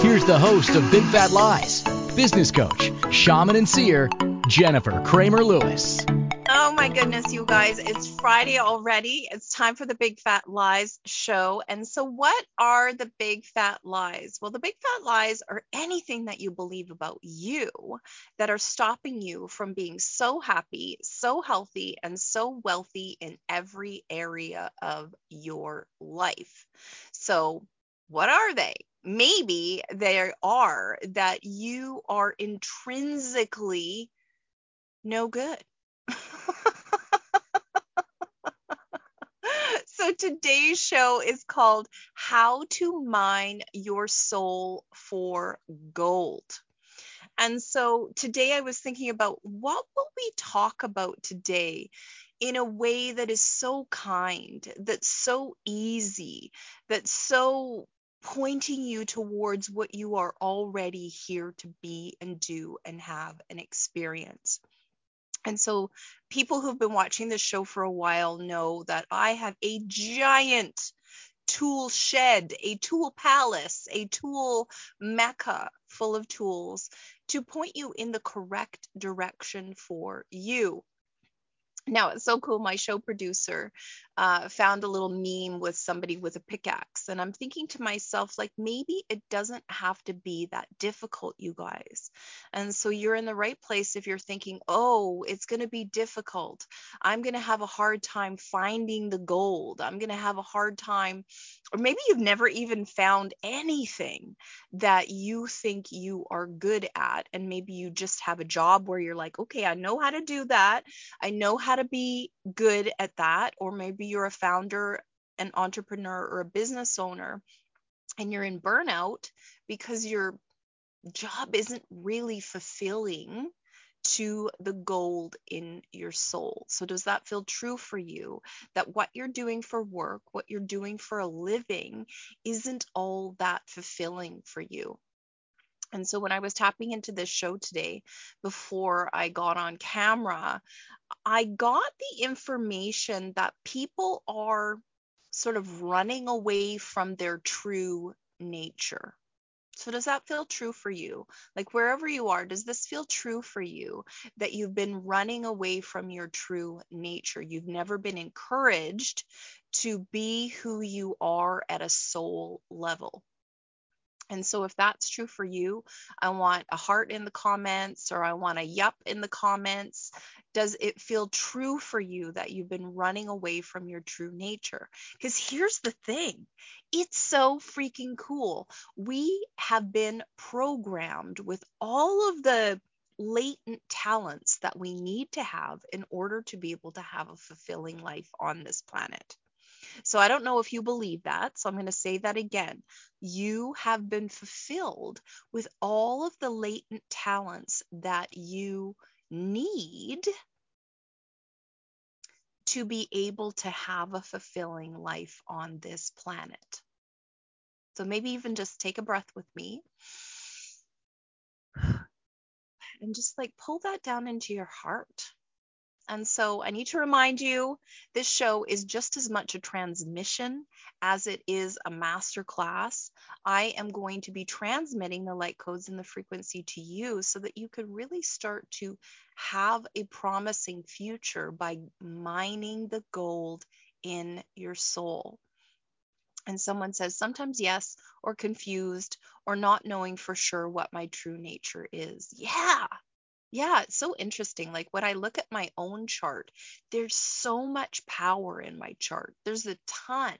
here's the host of Big Fat Lies, business coach, shaman, and seer, Jennifer Kramer Lewis. Oh my goodness, you guys, it's Friday already. It's time for the Big Fat Lies show. And so, what are the big fat lies? Well, the big fat lies are anything that you believe about you that are stopping you from being so happy, so healthy, and so wealthy in every area of your life. So, what are they? Maybe they are that you are intrinsically no good. so today's show is called How to Mine Your Soul for Gold. And so today I was thinking about what will we talk about today in a way that is so kind, that's so easy, that's so pointing you towards what you are already here to be and do and have and experience. And so, people who've been watching this show for a while know that I have a giant tool shed, a tool palace, a tool mecca full of tools to point you in the correct direction for you. Now it's so cool. My show producer uh, found a little meme with somebody with a pickaxe, and I'm thinking to myself, like maybe it doesn't have to be that difficult, you guys. And so you're in the right place if you're thinking, oh, it's going to be difficult. I'm going to have a hard time finding the gold. I'm going to have a hard time, or maybe you've never even found anything that you think you are good at, and maybe you just have a job where you're like, okay, I know how to do that. I know how to be good at that. Or maybe you're a founder, an entrepreneur, or a business owner, and you're in burnout because your job isn't really fulfilling to the gold in your soul. So, does that feel true for you? That what you're doing for work, what you're doing for a living, isn't all that fulfilling for you? And so when I was tapping into this show today before I got on camera, I got the information that people are sort of running away from their true nature. So, does that feel true for you? Like, wherever you are, does this feel true for you that you've been running away from your true nature? You've never been encouraged to be who you are at a soul level. And so, if that's true for you, I want a heart in the comments or I want a yup in the comments. Does it feel true for you that you've been running away from your true nature? Because here's the thing it's so freaking cool. We have been programmed with all of the latent talents that we need to have in order to be able to have a fulfilling life on this planet. So I don't know if you believe that. So I'm going to say that again. You have been fulfilled with all of the latent talents that you need to be able to have a fulfilling life on this planet. So maybe even just take a breath with me and just like pull that down into your heart. And so I need to remind you this show is just as much a transmission as it is a master class. I am going to be transmitting the light codes and the frequency to you so that you could really start to have a promising future by mining the gold in your soul. And someone says, sometimes yes, or confused, or not knowing for sure what my true nature is. Yeah, yeah, it's so interesting. Like when I look at my own chart, there's so much power in my chart. There's a ton.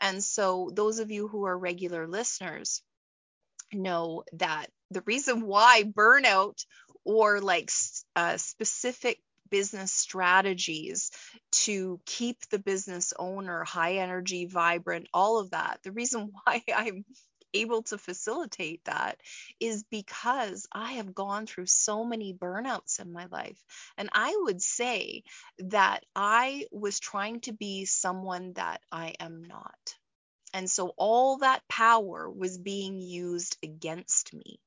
And so, those of you who are regular listeners know that the reason why burnout or like uh, specific business strategies to keep the business owner high energy, vibrant, all of that, the reason why I'm able to facilitate that is because I have gone through so many burnouts in my life. And I would say that I was trying to be someone that I am not. And so all that power was being used against me.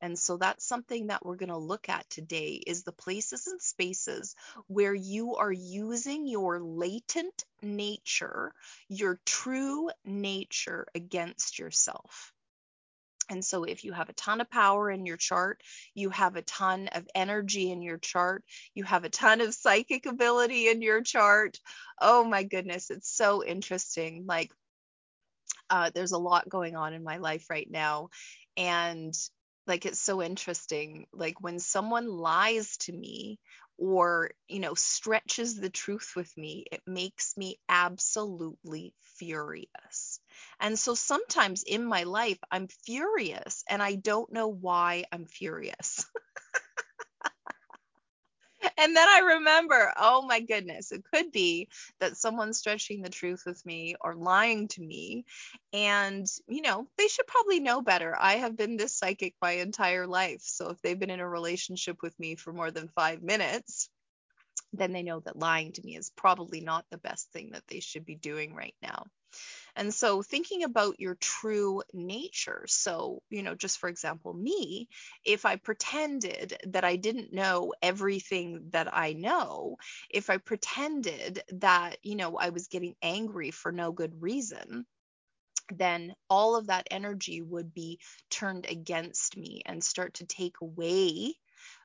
And so that's something that we're going to look at today is the places and spaces where you are using your latent nature, your true nature against yourself. And so, if you have a ton of power in your chart, you have a ton of energy in your chart, you have a ton of psychic ability in your chart. Oh my goodness, it's so interesting. Like, uh, there's a lot going on in my life right now. And like it's so interesting like when someone lies to me or you know stretches the truth with me it makes me absolutely furious. And so sometimes in my life i'm furious and i don't know why i'm furious and then I remember, oh my goodness, it could be that someone's stretching the truth with me or lying to me. And, you know, they should probably know better. I have been this psychic my entire life. So if they've been in a relationship with me for more than five minutes, then they know that lying to me is probably not the best thing that they should be doing right now. And so thinking about your true nature. So, you know, just for example, me, if I pretended that I didn't know everything that I know, if I pretended that, you know, I was getting angry for no good reason, then all of that energy would be turned against me and start to take away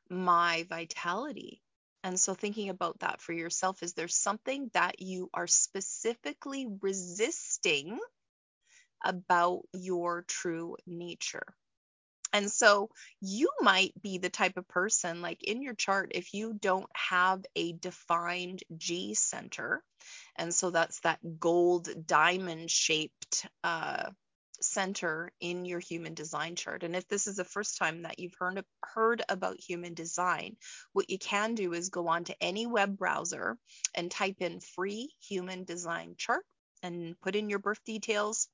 my vitality and so, thinking about that for yourself, is there something that you are specifically resisting about your true nature? And so, you might be the type of person, like in your chart, if you don't have a defined G center, and so that's that gold diamond shaped uh, center in your human design chart. And if this is the first time that you've heard, heard about human design, what you can do is go on to any web browser and type in free human design chart and put in your birth details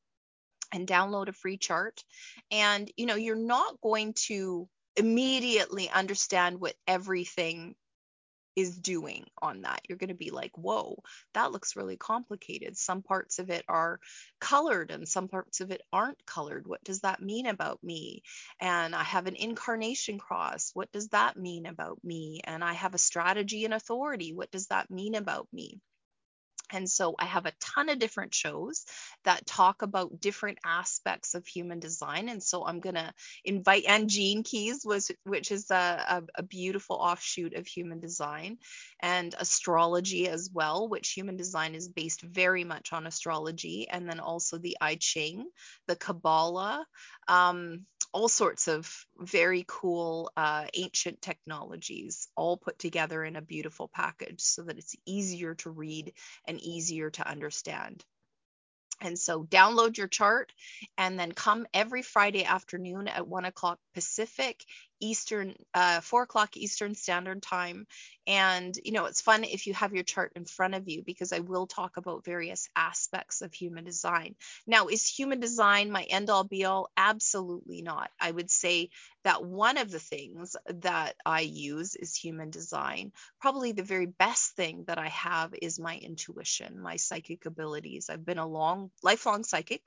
and download a free chart. And you know, you're not going to immediately understand what everything is doing on that. You're going to be like, whoa, that looks really complicated. Some parts of it are colored and some parts of it aren't colored. What does that mean about me? And I have an incarnation cross. What does that mean about me? And I have a strategy and authority. What does that mean about me? And so I have a ton of different shows that talk about different aspects of human design. And so I'm going to invite, and Gene Keys, was, which is a, a, a, beautiful offshoot of human design, and astrology as well, which human design is based very much on astrology. And then also the I Ching, the Kabbalah, um, all sorts of very cool uh, ancient technologies all put together in a beautiful package so that it's easier to read and easier to understand. And so download your chart and then come every Friday afternoon at one o'clock Pacific, Eastern, uh, four o'clock Eastern Standard Time. And, you know, it's fun if you have your chart in front of you because I will talk about various aspects of human design. Now, is human design my end all be all? Absolutely not. I would say that one of the things that I use is human design. Probably the very best thing that I have is my intuition, my psychic abilities. I've been a long, lifelong psychic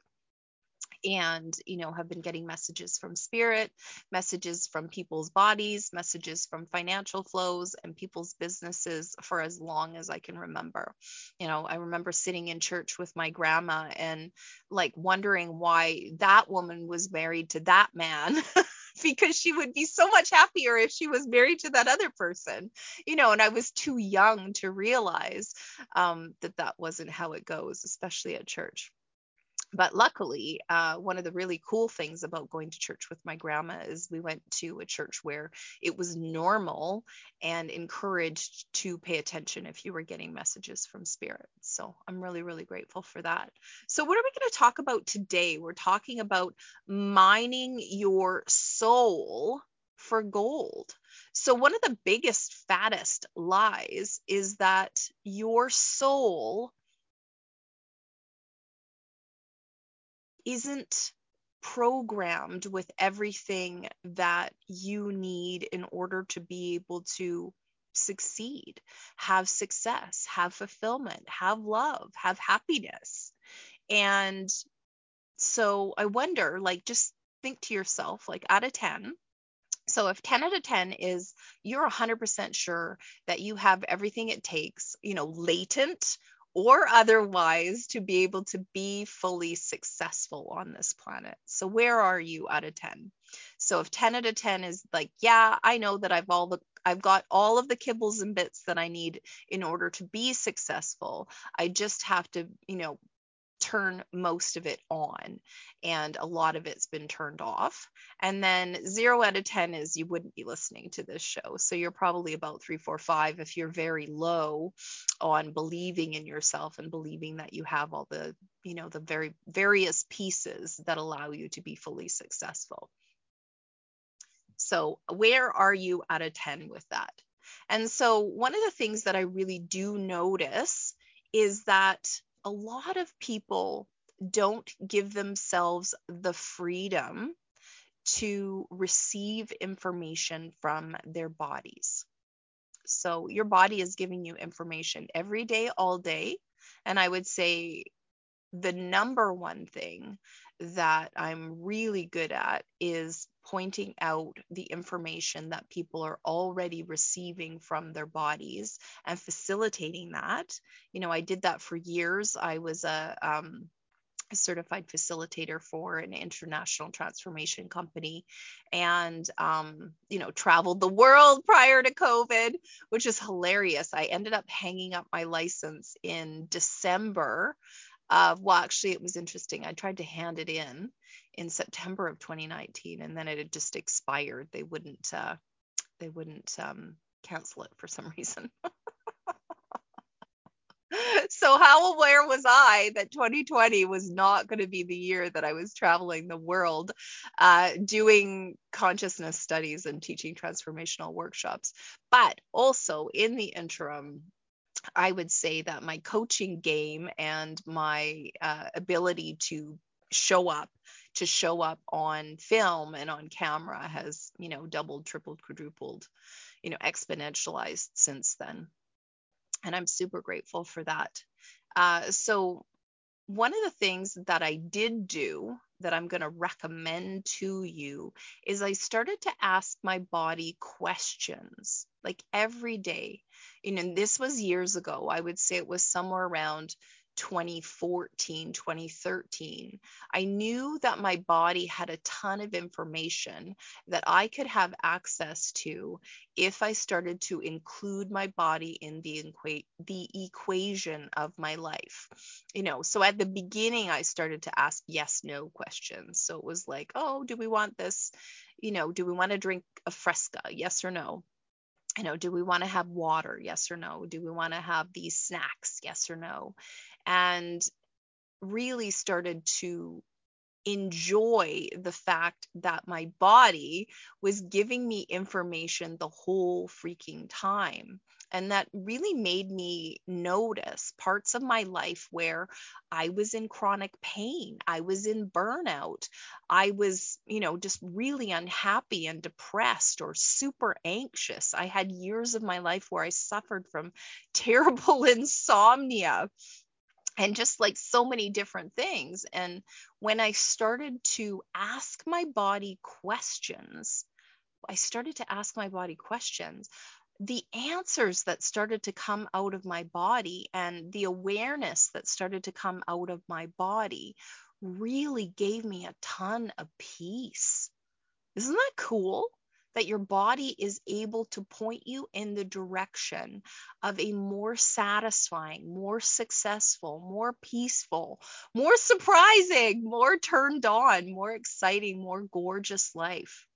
and you know have been getting messages from spirit messages from people's bodies messages from financial flows and people's businesses for as long as i can remember. You know i remember sitting in church with my grandma and like wondering why that woman was married to that man because she would be so much happier if she was married to that other person you know and i was too young to realize um, that that wasn't how it goes especially at church but luckily, uh, one of the really cool things about going to church with my grandma is we went to a church where it was normal and encouraged to pay attention if you were getting messages from spirit. So I'm really, really grateful for that. So, what are we going to talk about today? We're talking about mining your soul for gold. So, one of the biggest, fattest lies is that your soul isn't programmed with everything that you need in order to be able to succeed, have success, have fulfillment, have love, have happiness. And so I wonder, like, just think to yourself, like, out of 10, so if 10 out of 10 is you're 100% sure that you have everything it takes, you know, latent or otherwise to be able to be fully successful on this planet. So where are you out of 10? So if 10 out of 10 is like, yeah, I know that I've all the I've got all of the kibbles and bits that I need in order to be successful. I just have to, you know, turn most of it on and a lot of it's been turned off. And then zero out of ten is you wouldn't be listening to this show. So you're probably about three four five if you're very low on believing in yourself and believing that you have all the you know the very various pieces that allow you to be fully successful. So where are you out of 10 with that? And so one of the things that i really do notice is that a lot of people don't give themselves the freedom to receive information from their bodies. So, your body is giving you information every day, all day. And I would say the number one thing that I'm really good at is pointing out the information that people are already receiving from their bodies and facilitating that. You know, I did that for years. I was a, um, a certified facilitator for an international transformation company and um, you know traveled the world prior to covid which is hilarious i ended up hanging up my license in december of well actually it was interesting i tried to hand it in in September of 2019, and then it had just expired. They wouldn't uh, they wouldn't um, cancel it for some reason. so how aware was I that 2020 was not going to be the year that I was traveling the world, uh, doing consciousness studies and teaching transformational workshops? But also in the interim, I would say that my coaching game and my uh, ability to show up to show up on film and on camera has, you know, doubled, tripled, quadrupled, you know, exponentialized since then. And I'm super grateful for that. Uh, so, one of the things that I did do that I'm going to recommend to you is I started to ask my body questions like every day. You know, this was years ago. I would say it was somewhere around 2014, 2013, I knew that my body had a ton of information that I could have access to if I started to include my body in the, equa- the equation of my life. You know, so at the beginning, I started to ask yes no questions. So it was like, oh, do we want this? You know, do we want to drink a fresca? Yes or no? you know, do we want to have water? Yes or no? Do we want to have these snacks? Yes or no? And really started to enjoy the fact that my body was giving me information the whole freaking time. And that really made me notice parts of my life where I was in chronic pain. I was in burnout. I was, you know, just really unhappy and depressed or super anxious. I had years of my life where I suffered from terrible insomnia and just like so many different things. And when I started to ask my body questions, I started to ask my body questions. The answers that started to come out of my body and the awareness that started to come out of my body really gave me a ton of peace. Isn't that cool? That your body is able to point you in the direction of a more satisfying, more successful, more peaceful, more surprising, more turned on, more exciting, more gorgeous life.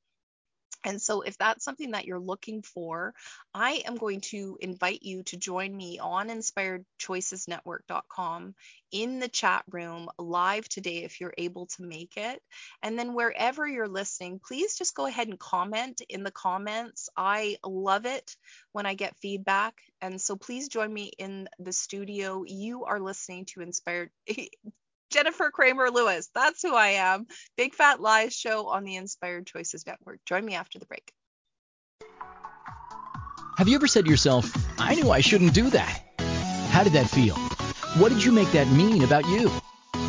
And so, if that's something that you're looking for, I am going to invite you to join me on inspiredchoicesnetwork.com in the chat room live today if you're able to make it. And then, wherever you're listening, please just go ahead and comment in the comments. I love it when I get feedback. And so, please join me in the studio. You are listening to Inspired Jennifer Kramer Lewis. That's who I am. Big Fat Lies show on the Inspired Choices Network. Join me after the break. Have you ever said to yourself, I knew I shouldn't do that? How did that feel? What did you make that mean about you?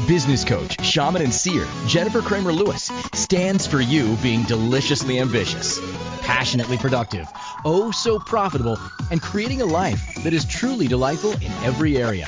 Business coach, shaman, and seer Jennifer Kramer Lewis stands for you being deliciously ambitious, passionately productive, oh so profitable, and creating a life that is truly delightful in every area.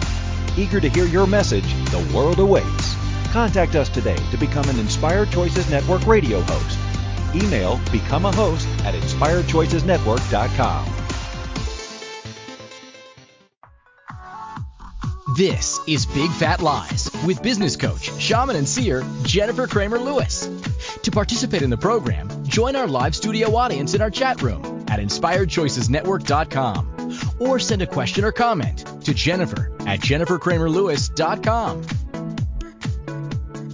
Eager to hear your message, the world awaits. Contact us today to become an Inspired Choices Network radio host. Email become a host at inspiredchoicesnetwork.com. This is Big Fat Lies with business coach, shaman, and seer Jennifer Kramer Lewis. To participate in the program, join our live studio audience in our chat room at inspiredchoicesnetwork.com or send a question or comment to Jennifer at jenniferkramerlewis.com.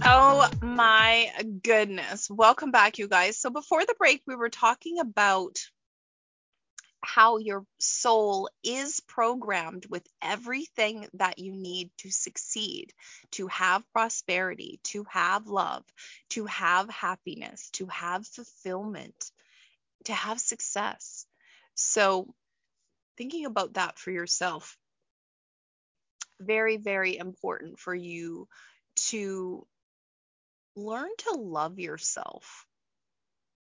Oh my goodness. Welcome back, you guys. So before the break, we were talking about how your soul is programmed with everything that you need to succeed, to have prosperity, to have love, to have happiness, to have fulfillment, to have success. So, thinking about that for yourself, very, very important for you to learn to love yourself.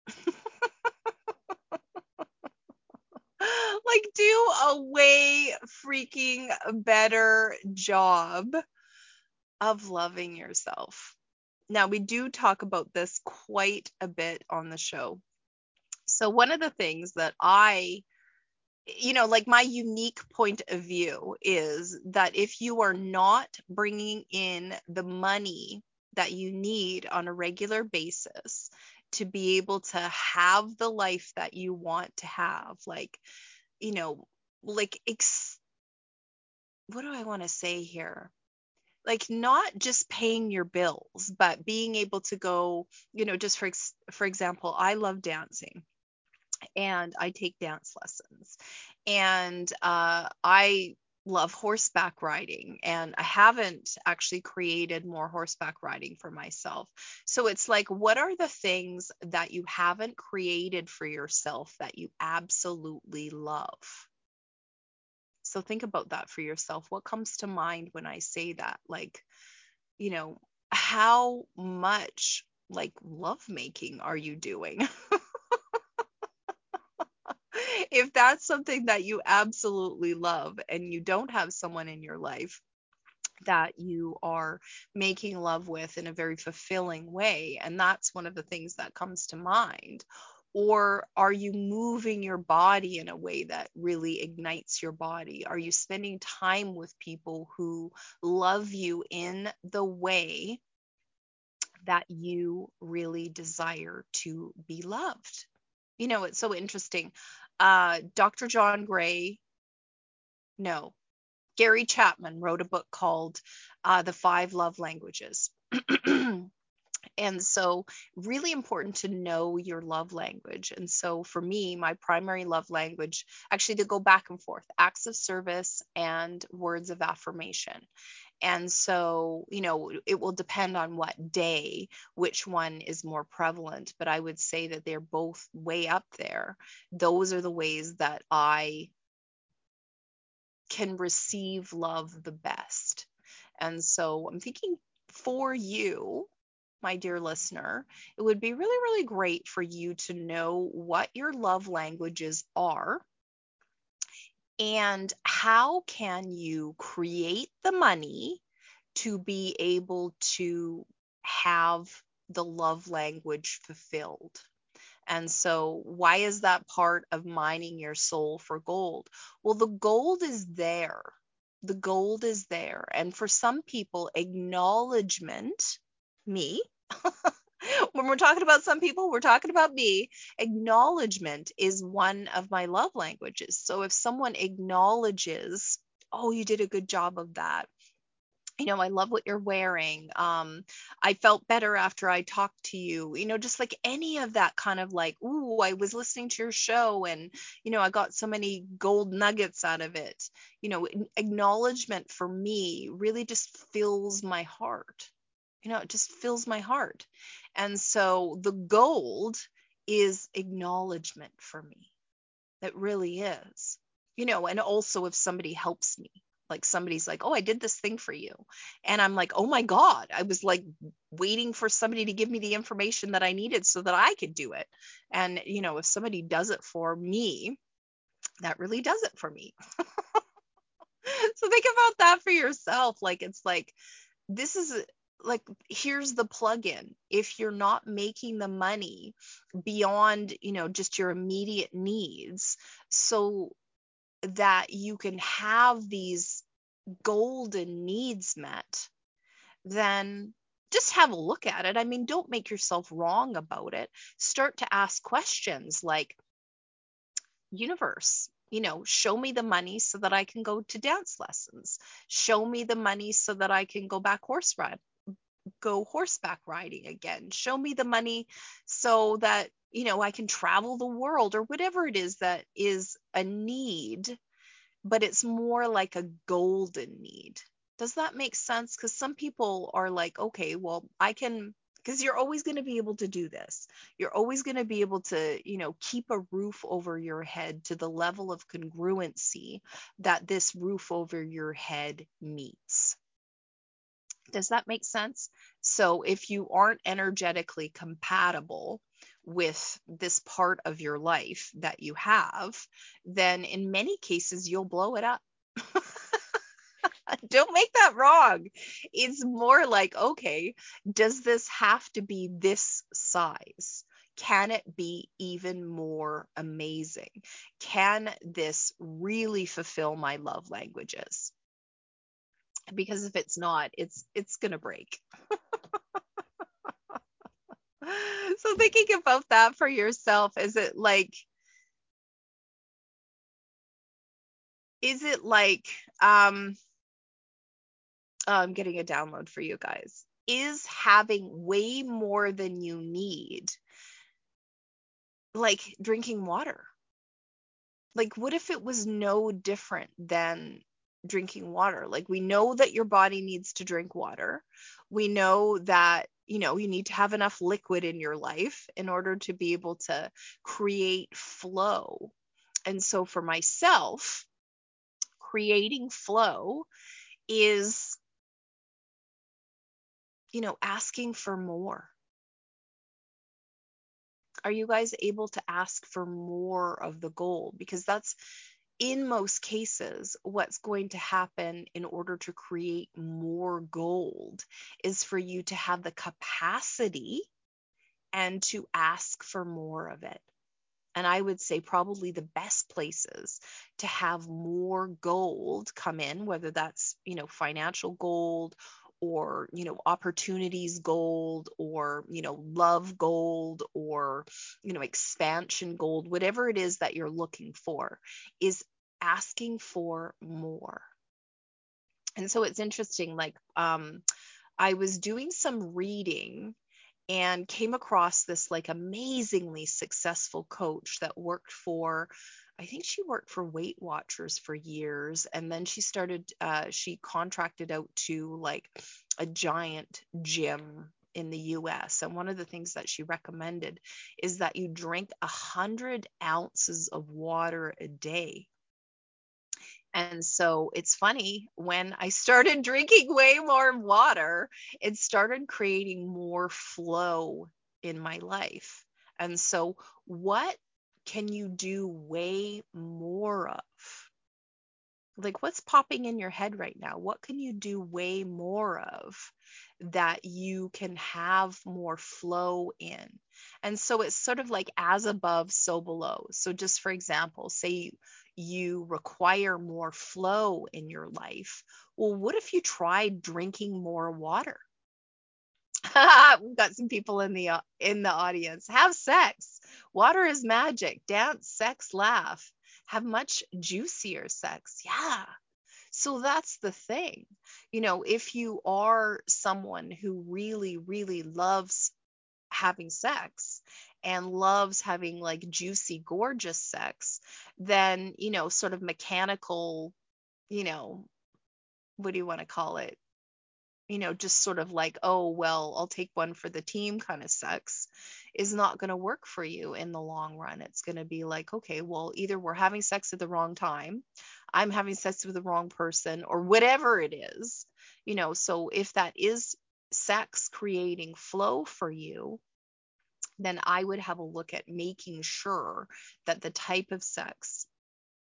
like do a way freaking better job of loving yourself. Now, we do talk about this quite a bit on the show. So, one of the things that I, you know, like my unique point of view is that if you are not bringing in the money that you need on a regular basis to be able to have the life that you want to have, like, you know, like, ex- what do I want to say here? like not just paying your bills but being able to go you know just for for example I love dancing and I take dance lessons and uh, I love horseback riding and I haven't actually created more horseback riding for myself. So it's like, what are the things that you haven't created for yourself that you absolutely love? So think about that for yourself. What comes to mind when I say that? Like, you know, how much like love making are you doing? if that's something that you absolutely love and you don't have someone in your life that you are making love with in a very fulfilling way, and that's one of the things that comes to mind. Or are you moving your body in a way that really ignites your body? Are you spending time with people who love you in the way that you really desire to be loved? You know, it's so interesting uh, Dr. John Gray, no, Gary Chapman wrote a book called uh, The Five Love Languages. and so, really important to know your love language. And so, for me, my primary love language, actually, to go back and forth, acts of service and words of affirmation. And so, you know, it will depend on what day, which one is more prevalent. But I would say that they're both way up there. Those are the ways that I can receive love the best. And so I'm thinking for you, my dear listener, it would be really, really great for you to know what your love languages are and how can you create the money to be able to have the love language fulfilled. And so, why is that part of mining your soul for gold? Well, the gold is there. The gold is there. And for some people, acknowledgement, me, when we're talking about some people, we're talking about me. Acknowledgement is one of my love languages. So if someone acknowledges, oh, you did a good job of that, you know, I love what you're wearing. Um, I felt better after I talked to you. You know, just like any of that kind of like, ooh, I was listening to your show and, you know, I got so many gold nuggets out of it. You know, acknowledgement for me really just fills my heart. You know, it just fills my heart. And so the gold is acknowledgement for me. It really is. You know, and also if somebody helps me, like somebody's like oh i did this thing for you and i'm like oh my god i was like waiting for somebody to give me the information that i needed so that i could do it and you know if somebody does it for me that really does it for me so think about that for yourself like it's like this is like here's the plug-in if you're not making the money beyond you know just your immediate needs so that you can have these golden needs met, then just have a look at it. I mean, don't make yourself wrong about it. Start to ask questions like, universe, you know, show me the money so that I can go to dance lessons. Show me the money so that I can go back horse ride, go horseback riding again. Show me the money so that you know, I can travel the world or whatever it is that is a need, but it's more like a golden need. Does that make sense? Because some people are like, okay, well, I can, because you're always going to be able to do this. You're always going to be able to, you know, keep a roof over your head to the level of congruency that this roof over your head meets. Does that make sense? So if you aren't energetically compatible with this part of your life that you have, then in many cases you'll blow it up. Don't make that wrong. It's more like, okay, does this have to be this size? Can it be even more amazing? Can this really fulfill my love languages? Because if it's not, it's it's to break. so thinking about that for yourself, is it like is it like um oh, I'm getting a download for you guys. Is having way more than you need like drinking water? Like what if it was no different than drinking water? Like we know that your body needs to drink water. We know that you know you need to have enough liquid in your life in order to be able to create flow and so for myself creating flow is you know asking for more are you guys able to ask for more of the goal because that's in most cases, what's going to happen in order to create more gold is for you to have the capacity and to ask for more of it. And I would say probably the best places to have more gold come in, whether that's, you know, financial gold or you know opportunities gold or you know love gold or you know expansion gold whatever it is that you're looking for is asking for more. And so it's interesting like um i was doing some reading and came across this like amazingly successful coach that worked for I think she worked for Weight Watchers for years, and then she started. Uh, she contracted out to like a giant gym in the U.S. And one of the things that she recommended is that you drink a hundred ounces of water a day. And so it's funny when I started drinking way more water, it started creating more flow in my life. And so, what can you do way more of? Like, what's popping in your head right now? What can you do way more of that you can have more flow in? And so it's sort of like as above, so below. So, just for example, say you require more flow in your life. Well, what if you tried drinking more water? We've got some people in the uh, in the audience. Have sex. Water is magic. Dance, sex, laugh. Have much juicier sex. Yeah. So that's the thing. You know, if you are someone who really really loves having sex and loves having like juicy, gorgeous sex, then, you know, sort of mechanical, you know, what do you want to call it? You know, just sort of like, oh, well, I'll take one for the team kind of sex is not going to work for you in the long run. It's going to be like, okay, well, either we're having sex at the wrong time, I'm having sex with the wrong person, or whatever it is. You know, so if that is sex creating flow for you, then I would have a look at making sure that the type of sex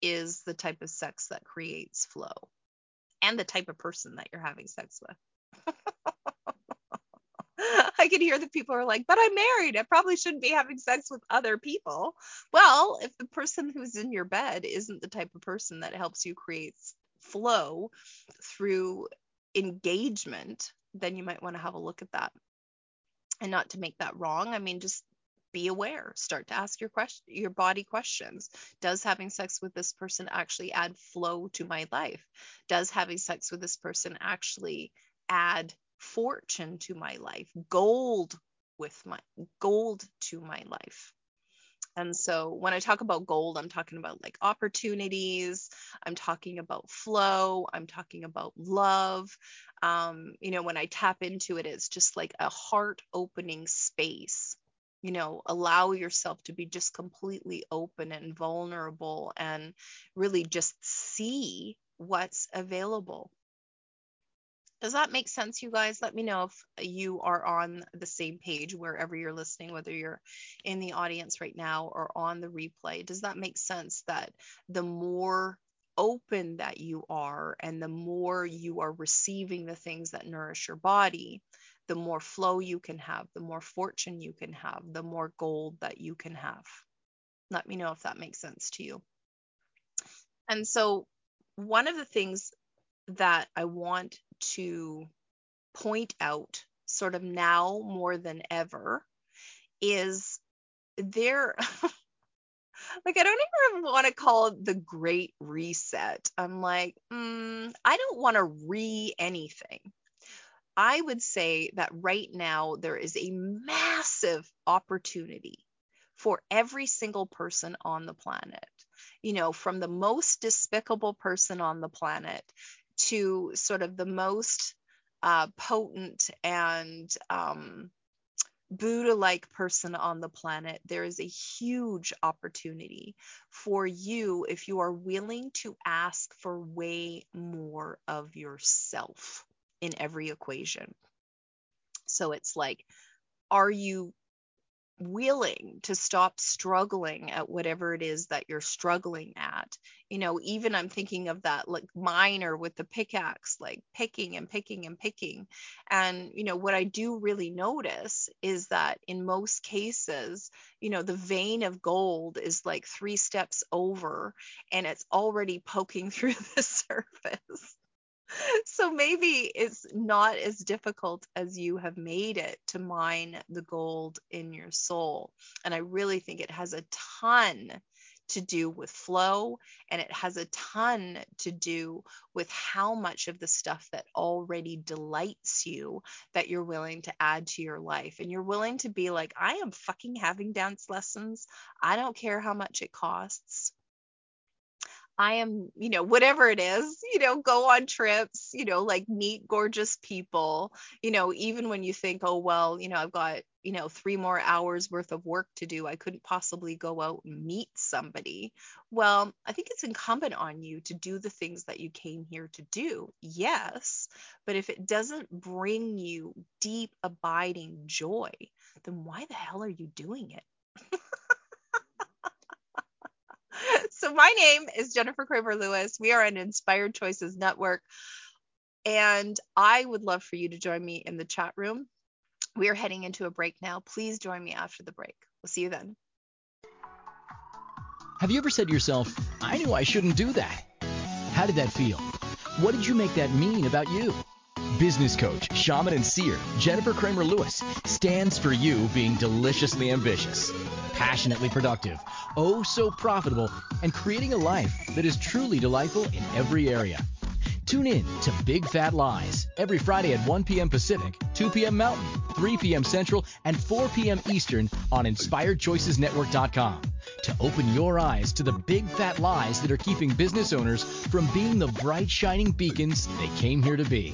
is the type of sex that creates flow and the type of person that you're having sex with. I can hear the people are like, but I'm married. I probably shouldn't be having sex with other people. Well, if the person who's in your bed isn't the type of person that helps you create flow through engagement, then you might want to have a look at that and not to make that wrong. I mean, just be aware. Start to ask your question, your body questions. Does having sex with this person actually add flow to my life? Does having sex with this person actually add fortune to my life? Gold with my gold to my life. And so when I talk about gold, I'm talking about like opportunities, I'm talking about flow, I'm talking about love. Um, you know, when I tap into it, it's just like a heart opening space. You know, allow yourself to be just completely open and vulnerable and really just see what's available does that make sense, you guys? Let me know if you are on the same page wherever you're listening, whether you're in the audience right now or on the replay. Does that make sense that the more open that you are and the more you are receiving the things that nourish your body, the more flow you can have, the more fortune you can have, the more gold that you can have. Let me know if that makes sense to you. And so, one of the things that I want to point out, sort of now more than ever, is there. like I don't even want to call it the great reset. I'm like, mm, I don't want to re anything. I would say that right now there is a massive opportunity for every single person on the planet. You know, from the most despicable person on the planet to sort of the most uh, potent and um, Buddha like person on the planet, there is a huge opportunity for you if you are willing to ask for way more of yourself in every equation. So it's like, are you willing to stop struggling at whatever it is that you're struggling at. You know, even I'm thinking of that like miner with the pickaxe, like picking and picking and picking. And, you know, what I do really notice is that in most cases, you know, the vein of gold is like three steps over and it's already poking through the surface so maybe it's not as difficult as you have made it to mine the gold in your soul. And I really think it has a ton to do with flow and it has a ton to do with how much of the stuff that already delights you that you're willing to add to your life. And you're willing to be like I am fucking having dance lessons. I don't care how much it costs I am, you know, whatever it is, you know, go on trips, you know, like meet gorgeous people, you know, even when you think, oh, well, you know, I've got, you know, three more hours worth of work to do. I couldn't possibly go out and meet somebody. Well, I think it's incumbent on you to do the things that you came here to do. Yes, but if it doesn't bring you deep, abiding joy, then why the hell are you doing it? So my name is Jennifer Kramer Lewis. We are an Inspired Choices Network. And I would love for you to join me in the chat room. We are heading into a break now. Please join me after the break. We'll see you then. Have you ever said to yourself, I knew I shouldn't do that? How did that feel? What did you make that mean about you? Business coach, shaman, and seer Jennifer Kramer Lewis stands for you being deliciously ambitious, passionately productive, oh so profitable, and creating a life that is truly delightful in every area. Tune in to Big Fat Lies every Friday at 1 p.m. Pacific, 2 p.m. Mountain, 3 p.m. Central, and 4 p.m. Eastern on InspiredChoicesNetwork.com to open your eyes to the big fat lies that are keeping business owners from being the bright shining beacons they came here to be.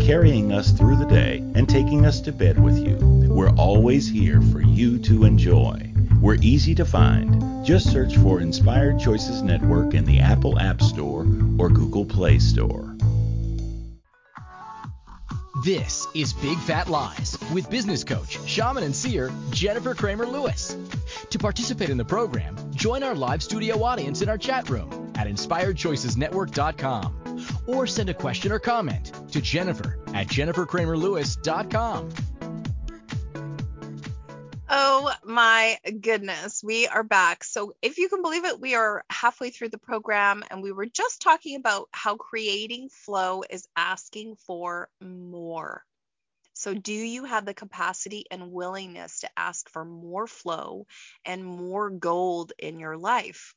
carrying us through the day, and taking us to bed with you, we're always here for you to enjoy. We're easy to find. Just search for Inspired Choices Network in the Apple App Store or Google Play Store. This is Big Fat Lies with business coach, shaman, and seer Jennifer Kramer Lewis. To participate in the program, join our live studio audience in our chat room at inspiredchoicesnetwork.com or send a question or comment to Jennifer at jenniferkramerlewis.com. Oh my goodness, we are back. So, if you can believe it, we are halfway through the program, and we were just talking about how creating flow is asking for more. So, do you have the capacity and willingness to ask for more flow and more gold in your life?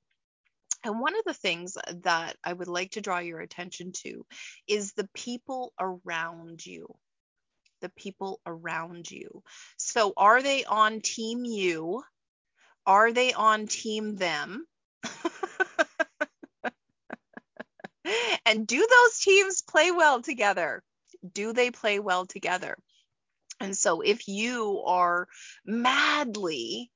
And one of the things that I would like to draw your attention to is the people around you the people around you. So are they on team you? Are they on team them? and do those teams play well together? Do they play well together? And so if you are madly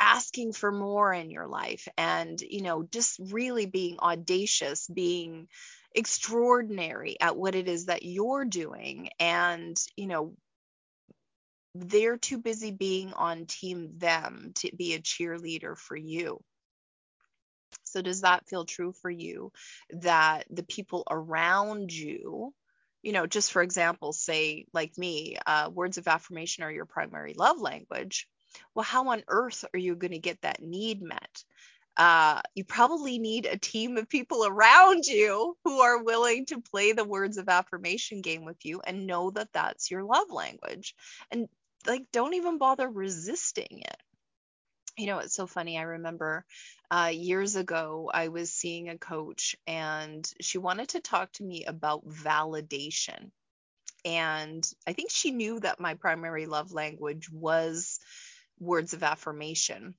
asking for more in your life and you know just really being audacious being extraordinary at what it is that you're doing and you know they're too busy being on team them to be a cheerleader for you. So does that feel true for you that the people around you you know just for example say like me uh, words of affirmation are your primary love language well how on earth are you going to get that need met uh, you probably need a team of people around you who are willing to play the words of affirmation game with you and know that that's your love language. And like, don't even bother resisting it. You know, it's so funny. I remember uh, years ago, I was seeing a coach and she wanted to talk to me about validation. And I think she knew that my primary love language was words of affirmation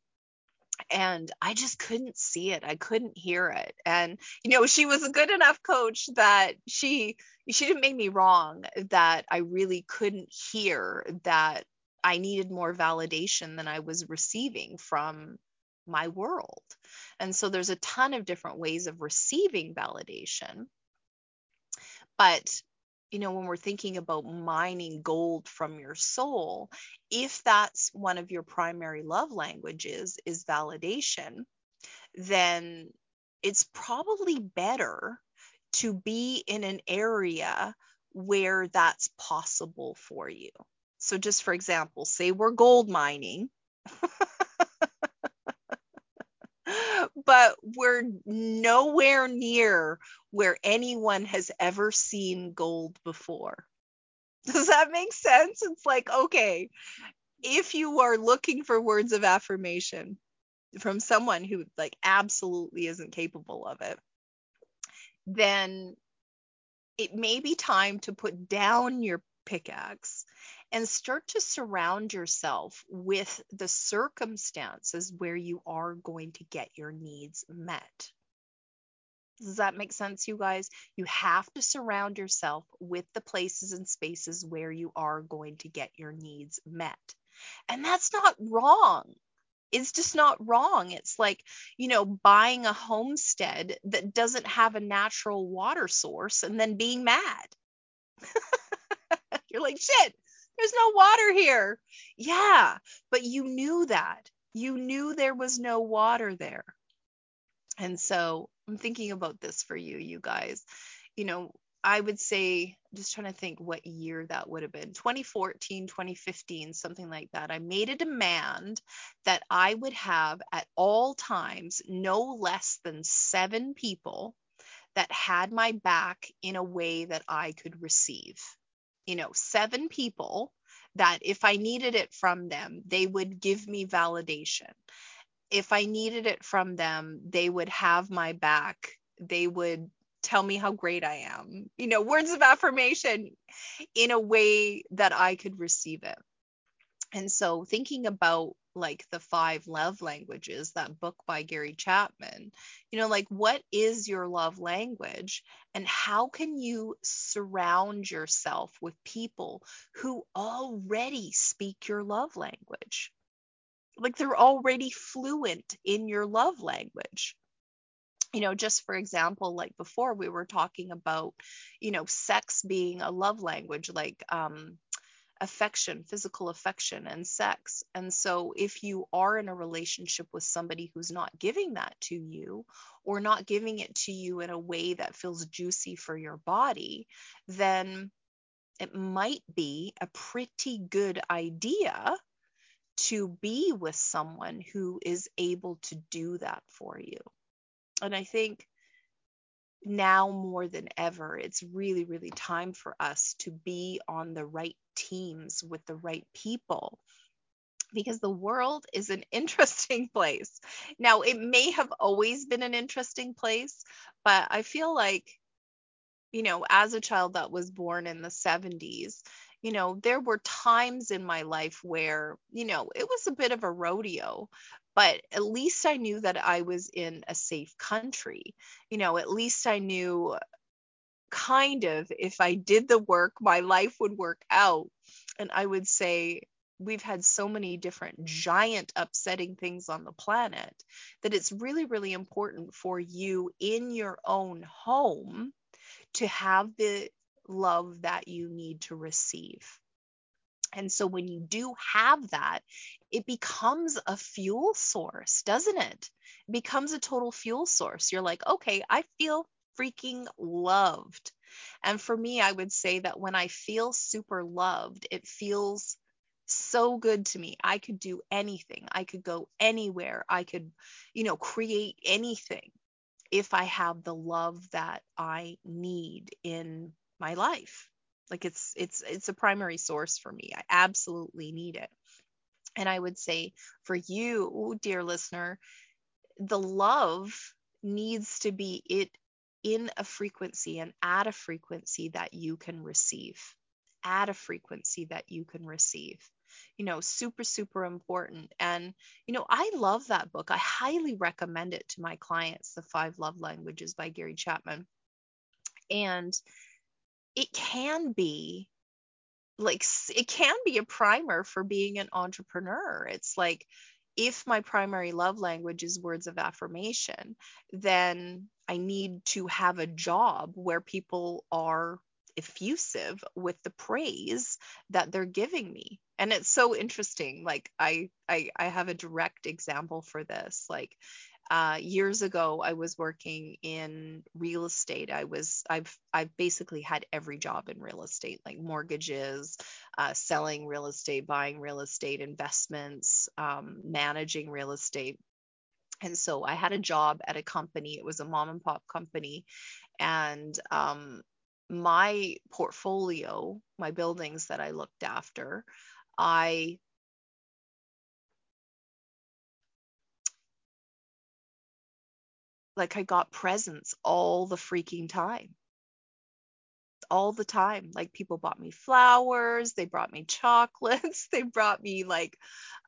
and I just couldn't see it. I couldn't hear it. And you know, she was a good enough coach that she she didn't make me wrong that I really couldn't hear that I needed more validation than I was receiving from my world. And so there's a ton of different ways of receiving validation. But you know, when we're thinking about mining gold from your soul, if that's one of your primary love languages is validation, then it's probably better to be in an area where that's possible for you. So, just for example, say we're gold mining. but we're nowhere near where anyone has ever seen gold before. Does that make sense? It's like, okay, if you are looking for words of affirmation from someone who like absolutely isn't capable of it, then it may be time to put down your pickaxe and start to surround yourself with the circumstances where you are going to get your needs met. Does that make sense, you guys? You have to surround yourself with the places and spaces where you are going to get your needs met. And that's not wrong. It's just not wrong. It's like, you know, buying a homestead that doesn't have a natural water source and then being mad. You're like, shit, there's no water here. Yeah, but you knew that. You knew there was no water there. And so I'm thinking about this for you, you guys. You know, I would say, just trying to think what year that would have been 2014, 2015, something like that. I made a demand that I would have at all times no less than seven people that had my back in a way that I could receive. You know, seven people that if I needed it from them, they would give me validation if I needed it from them, they would have my back. They would tell me how great I am. You know, words of affirmation in a way that I could receive it. And so thinking about like the five love languages, that book by Gary Chapman, you know, like what is your love language and how can you surround yourself with people who already speak your love language? like they're already fluent in your love language you know just for example like before we were talking about you know sex being a love language like um affection physical affection and sex and so if you are in a relationship with somebody who's not giving that to you or not giving it to you in a way that feels juicy for your body then it might be a pretty good idea to be with someone who is able to do that for you. And I think now more than ever, it's really, really time for us to be on the right teams with the right people because the world is an interesting place. Now, it may have always been an interesting place, but I feel like, you know, as a child that was born in the 70s, you know, there were times in my life where, you know, it was a bit of a rodeo, but at least I knew that I was in a safe country. You know, at least I knew kind of if I did the work, my life would work out. And I would say, we've had so many different giant upsetting things on the planet that it's really, really important for you in your own home to have the love that you need to receive. And so when you do have that, it becomes a fuel source, doesn't it? It becomes a total fuel source. You're like, okay, I feel freaking loved. And for me, I would say that when I feel super loved, it feels so good to me. I could do anything. I could go anywhere. I could, you know, create anything if I have the love that I need in my life. Like it's it's it's a primary source for me. I absolutely need it. And i would say for you dear listener the love needs to be it in a frequency and at a frequency that you can receive. At a frequency that you can receive. You know super super important. And you know i love that book. I highly recommend it to my clients the five love languages by gary chapman. And it can be like it can be a primer for being an entrepreneur. It's like if my primary love language is words of affirmation, then I need to have a job where people are effusive with the praise that they're giving me. And it's so interesting. Like I I I have a direct example for this. Like uh, years ago i was working in real estate. I was i've i've basically had every job in real estate like mortgages uh, selling real estate buying real estate investments um, managing real estate. And so i had a job at a company. It was a mom and pop company. And um, my portfolio, my buildings that I looked after, I like I got presents all the freaking time. All the time. Like people bought me flowers, they brought me chocolates, they brought me like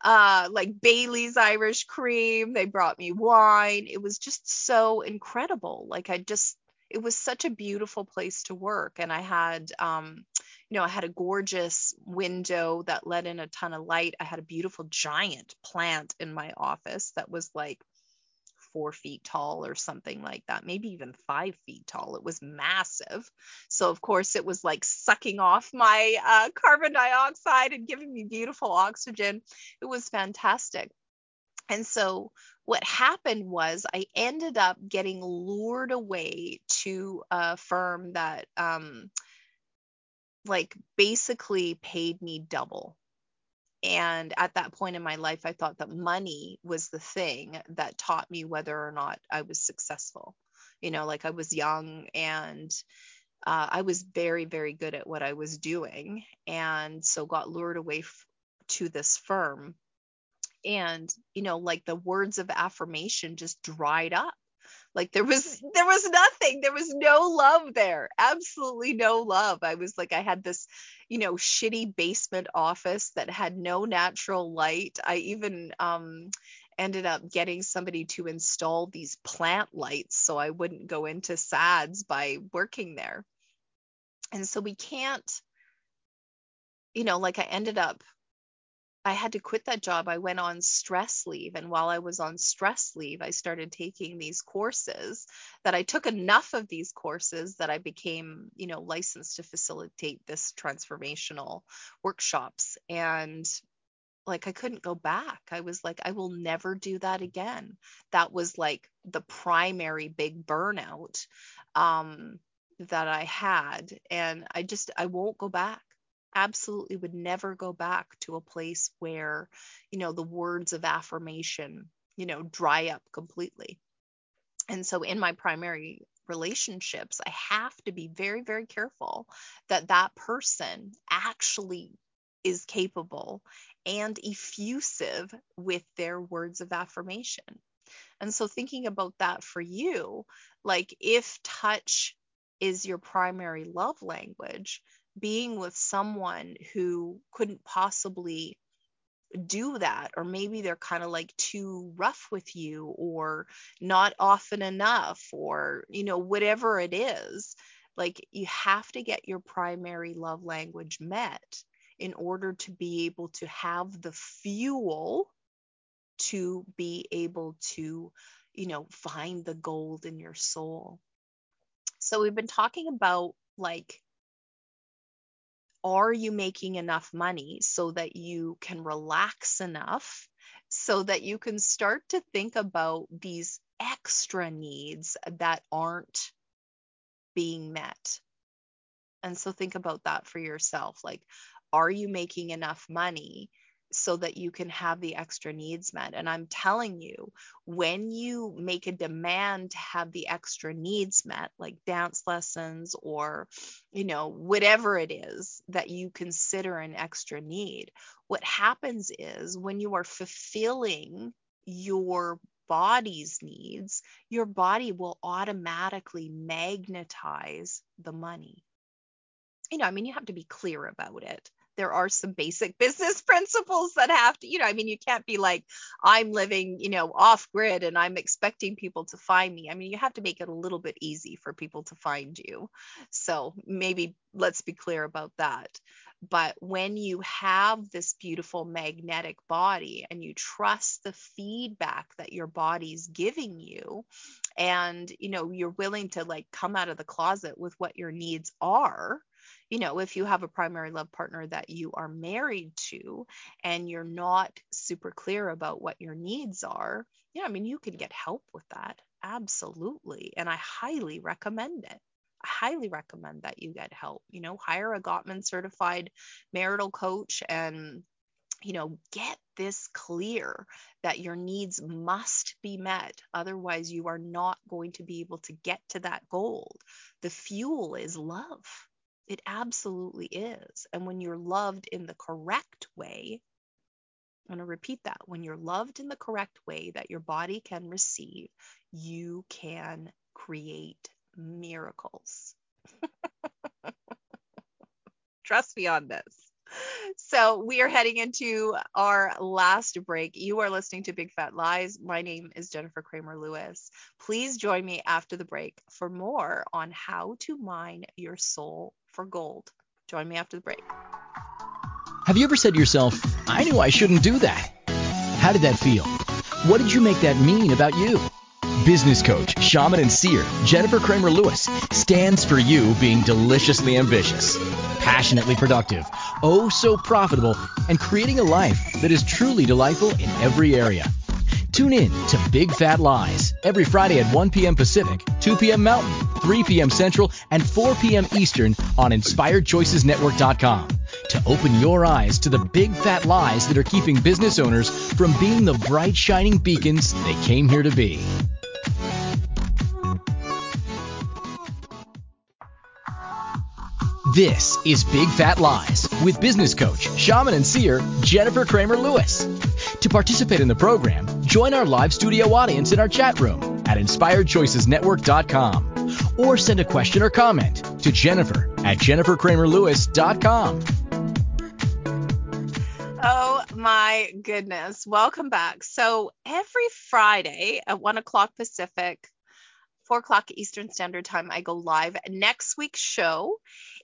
uh like Bailey's Irish cream, they brought me wine. It was just so incredible. Like I just it was such a beautiful place to work and I had um you know, I had a gorgeous window that let in a ton of light. I had a beautiful giant plant in my office that was like four feet tall or something like that, maybe even five feet tall. It was massive. So, of course, it was like sucking off my uh, carbon dioxide and giving me beautiful oxygen. It was fantastic. And so, what happened was I ended up getting lured away to a firm that, um, like, basically paid me double and at that point in my life, I thought that money was the thing that taught me whether or not I was successful. You know, like I was young and uh, I was very, very good at what I was doing. And so got lured away f- to this firm. And, you know, like the words of affirmation just dried up like there was there was nothing. There was no love there. Absolutely no love. I was like i had this you know shitty basement office that had no natural light. I even um ended up getting somebody to install these plant lights so i wouldn't go into sads by working there. And so we can't you know like i ended up I had to quit that job. I went on stress leave. And while I was on stress leave, I started taking these courses that I took enough of these courses that I became, you know, licensed to facilitate this transformational workshops. And like I couldn't go back. I was like, I will never do that again. That was like the primary big burnout um, that I had. And I just, I won't go back absolutely would never go back to a place where, you know, the words of affirmation, you know, dry up completely. And so in my primary relationships, I have to be very, very careful that that person actually is capable and effusive with their words of affirmation. And so thinking about that for you, like if touch is your primary love language, being with someone who couldn't possibly do that or maybe they're kind of like too rough with you or not often enough or you know whatever it is like you have to get your primary love language met in order to be able to have the fuel to be able to you know find the gold in your soul. So we've been talking about like are you making enough money so that you can relax enough so that you can start to think about these extra needs that aren't being met? And so think about that for yourself. Like, are you making enough money so that you can have the extra needs met. And I'm telling you, when you make a demand to have the extra needs met, like dance lessons or, you know, whatever it is that you consider an extra need, what happens is when you are fulfilling your body's needs, your body will automatically magnetize the money. You know, I mean, you have to be clear about it there are some basic business principles that have to, you know, I mean, you can't be like, I'm living, you know, off grid and I'm expecting people to find me. I mean, you have to make it a little bit easy for people to find you. So maybe let's be clear about that. But when you have this beautiful magnetic body and you trust the feedback that your body's giving you, and you know, you're willing to like come out of the closet with what your needs are, you know, if you have a primary love partner that you are married to and you're not super clear about what your needs are, yeah, I mean, you can get help with that. Absolutely. And I highly recommend it. I highly recommend that you get help. You know, hire a Gottman certified marital coach and you know, get this clear that your needs must be met. Otherwise, you are not going to be able to get to that goal. The fuel is love. It absolutely is. And when you're loved in the correct way, I'm going to repeat that. When you're loved in the correct way that your body can receive, you can create miracles. Trust me on this. So, we are heading into our last break. You are listening to Big Fat Lies. My name is Jennifer Kramer Lewis. Please join me after the break for more on how to mine your soul for gold. Join me after the break. Have you ever said to yourself, I knew I shouldn't do that? How did that feel? What did you make that mean about you? Business coach, shaman, and seer Jennifer Kramer Lewis stands for you being deliciously ambitious, passionately productive, oh so profitable, and creating a life that is truly delightful in every area. Tune in to Big Fat Lies every Friday at 1 p.m. Pacific, 2 p.m. Mountain, 3 p.m. Central, and 4 p.m. Eastern on InspiredChoicesNetwork.com to open your eyes to the big fat lies that are keeping business owners from being the bright shining beacons they came here to be. This is Big Fat Lies with business coach, shaman, and seer Jennifer Kramer Lewis. To participate in the program, join our live studio audience in our chat room at inspiredchoicesnetwork.com or send a question or comment to Jennifer at jenniferkramerlewis.com. Oh my goodness. Welcome back. So every Friday at 1 o'clock Pacific, 4 o'clock Eastern Standard Time, I go live. Next week's show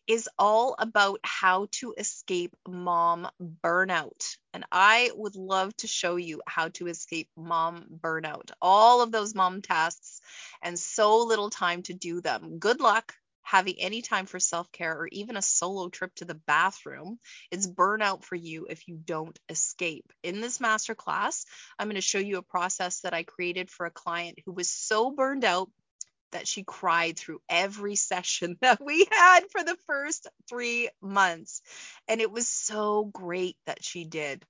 is all about how to escape mom burnout. And I would love to show you how to escape mom burnout. All of those mom tasks and so little time to do them. Good luck having any time for self care or even a solo trip to the bathroom. It's burnout for you if you don't escape. In this masterclass, I'm going to show you a process that I created for a client who was so burned out that she cried through every session that we had for the first three months. And it was so great that she did.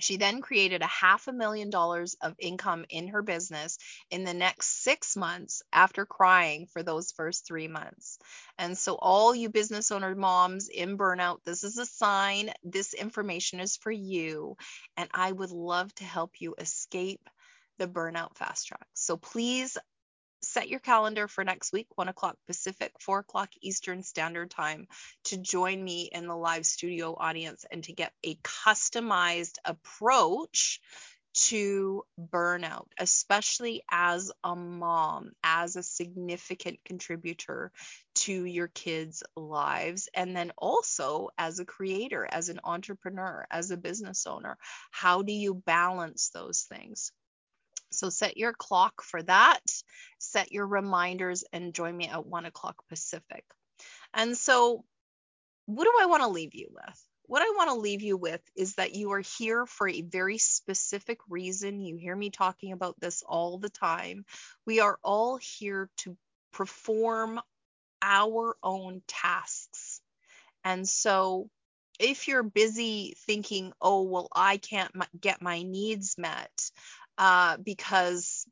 She then created a half a million dollars of income in her business in the next six months after crying for those first three months. And so, all you business owner moms in burnout, this is a sign. This information is for you. And I would love to help you escape the burnout fast track. So, please set your calendar for next week, 1 o'clock Pacific, 4 o'clock Eastern Standard Time, to join me in the live studio audience and to get a customized approach to burnout, especially as a mom, as a significant contributor to your kids' lives, and then also as a creator, as an entrepreneur, as a business owner. How do you balance those things? So set your clock for that, set your reminders, and join me at one o'clock Pacific. And so, what do I want to leave you with? What I want to leave you with is that you are here for a very specific reason. You hear me talking about this all the time. We are all here to perform our own tasks. And so, if you're busy thinking, oh, well, I can't get my needs met, uh, because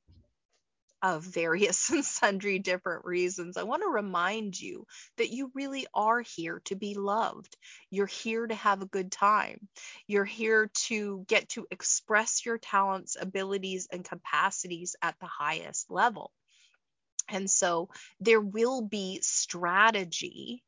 of various and sundry different reasons, I want to remind you that you really are here to be loved. You're here to have a good time. You're here to get to express your talents, abilities, and capacities at the highest level. And so there will be strategy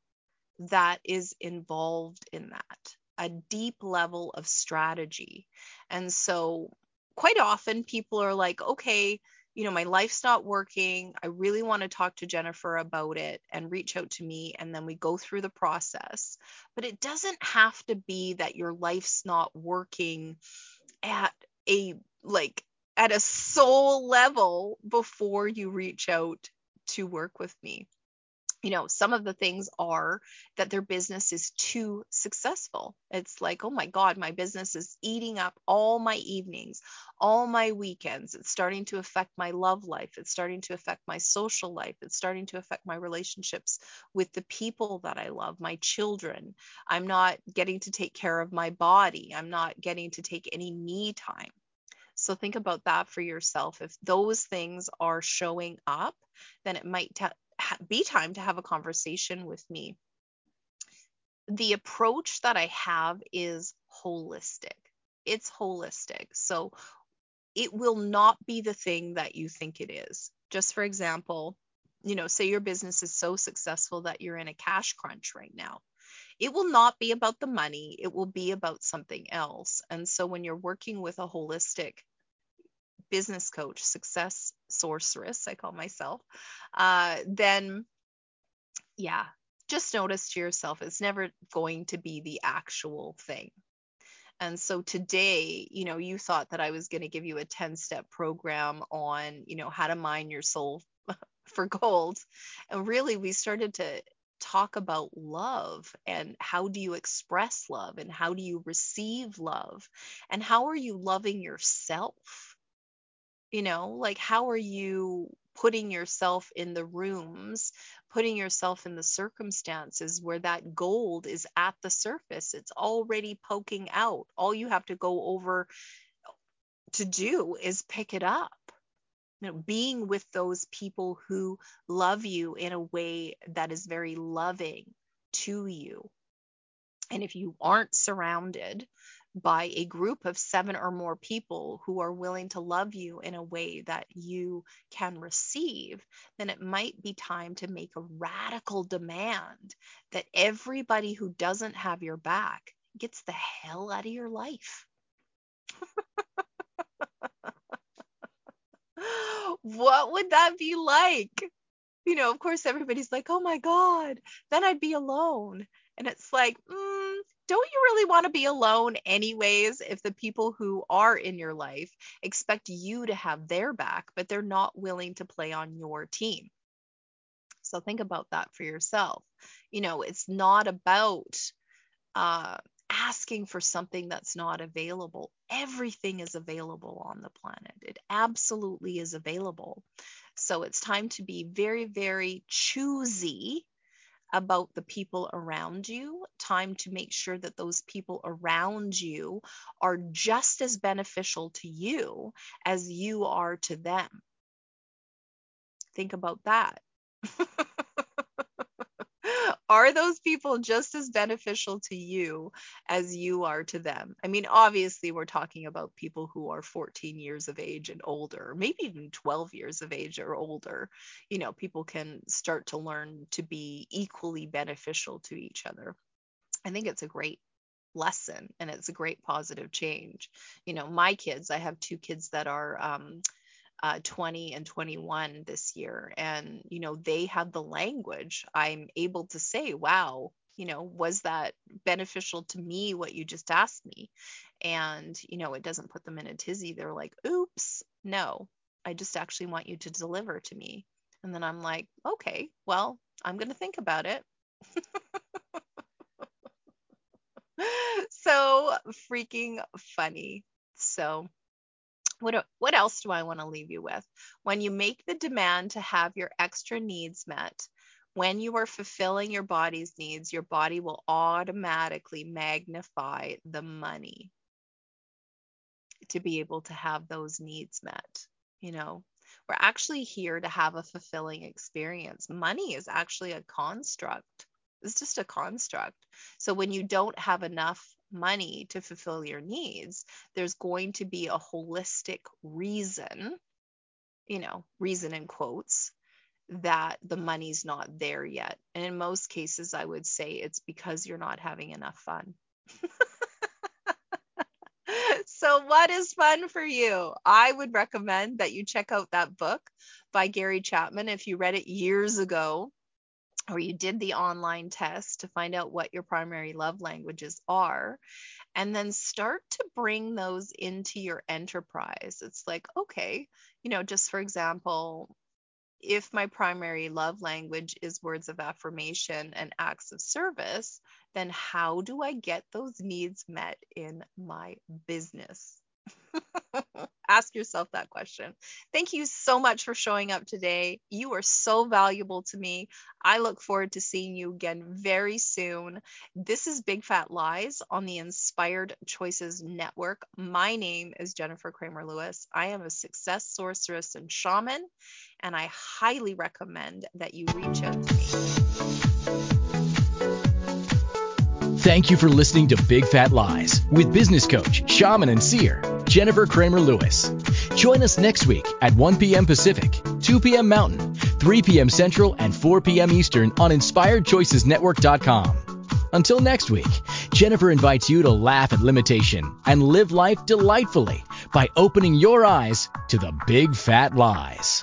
that is involved in that, a deep level of strategy. And so quite often people are like, okay, you know, my life's not working. I really want to talk to Jennifer about it and reach out to me. And then we go through the process. But it doesn't have to be that your life's not working at a like at a soul level before you reach out to work with me. You know, some of the things are that their business is too successful. It's like, oh my God, my business is eating up all my evenings, all my weekends. It's starting to affect my love life. It's starting to affect my social life. It's starting to affect my relationships with the people that I love, my children. I'm not getting to take care of my body. I'm not getting to take any me time. So think about that for yourself. If those things are showing up, then it might t- be time to have a conversation with me. The approach that I have is holistic. It's holistic. So it will not be the thing that you think it is. Just for example, you know, say your business is so successful that you're in a cash crunch right now. It will not be about the money, it will be about something else. And so when you're working with a holistic business coach, success sorceress, I call myself, uh, then yeah, just notice to yourself it's never going to be the actual thing. And so today, you know, you thought that I was going to give you a 10 step program on, you know, how to mine your soul for gold. And really, we started to talk about love and how do you express love and how do you receive love and how are you loving yourself you know like how are you putting yourself in the rooms putting yourself in the circumstances where that gold is at the surface? It's already poking out. All you have to go over to do is pick it up. You know, being with those people who love you in a way that is very loving to you. And if you aren't surrounded by a group of seven or more people who are willing to love you in a way that you can receive, then it might be time to make a radical demand that everybody who doesn't have your back gets the hell out of your life. what would that be like? You know, of course, everybody's like, oh my God, then I'd be alone. And it's like, don't you really want to be alone anyways if the people who are in your life expect you to have their back, but they're not willing to play on your team? So think about that for yourself. You know, it's not about uh, asking for something that's not available. Everything is available on the planet. It absolutely is available. So it's time to be very, very choosy about the people around you, time to make sure that those people around you are just as beneficial to you as you are to them. Think about that. are those people just as beneficial to you as you are to them? I mean, obviously, we're talking about people who are 14 years of age and older, maybe even 12 years of age or older. You know, people can start to learn to be equally beneficial to each other. I think it's a great lesson and it's a great positive change. You know, my kids, I have two kids that are um, uh, 20 and 21 this year and you know they have the language. I'm able to say wow you know was that beneficial to me what you just asked me? And you know it doesn't put them in a tizzy. They're like oops no i just actually want you to deliver to me. And then i'm like okay well i'm going to think about it so freaking funny so what, what else do I want to leave you with? When you make the demand to have your extra needs met, when you are fulfilling your body's needs, your body will automatically magnify the money to be able to have those needs met. You know, we're actually here to have a fulfilling experience. Money is actually a construct, it's just a construct. So when you don't have enough money to fulfill your needs, there's going to be a holistic reason, you know, reason in quotes, that the money's not there yet. And in most cases, I would say it's because you're not having enough fun. so, what is fun for you? I would recommend that you check out that book by Gary Chapman. If you read it years ago, or you did the online test to find out what your primary love languages are, and then start to bring those into your enterprise. It's like, okay, you know, just for example, if my primary love language is words of affirmation and acts of service, then how do I get those needs met in my business? Ask yourself that question. Thank you so much for showing up today. You are so valuable to me. I look forward to seeing you again very soon. This is Big Fat Lies on the Inspired Choices Network. My name is Jennifer Kramer Lewis. I am a success sorceress and shaman, and I highly recommend that you reach out to me. Thank you for listening to Big Fat Lies with business coach, shaman, and seer, Jennifer Kramer Lewis. Join us next week at 1 p.m. Pacific, 2 p.m. Mountain, 3 p.m. Central, and 4 p.m. Eastern on InspiredChoicesNetwork.com. Until next week, Jennifer invites you to laugh at limitation and live life delightfully by opening your eyes to the big fat lies.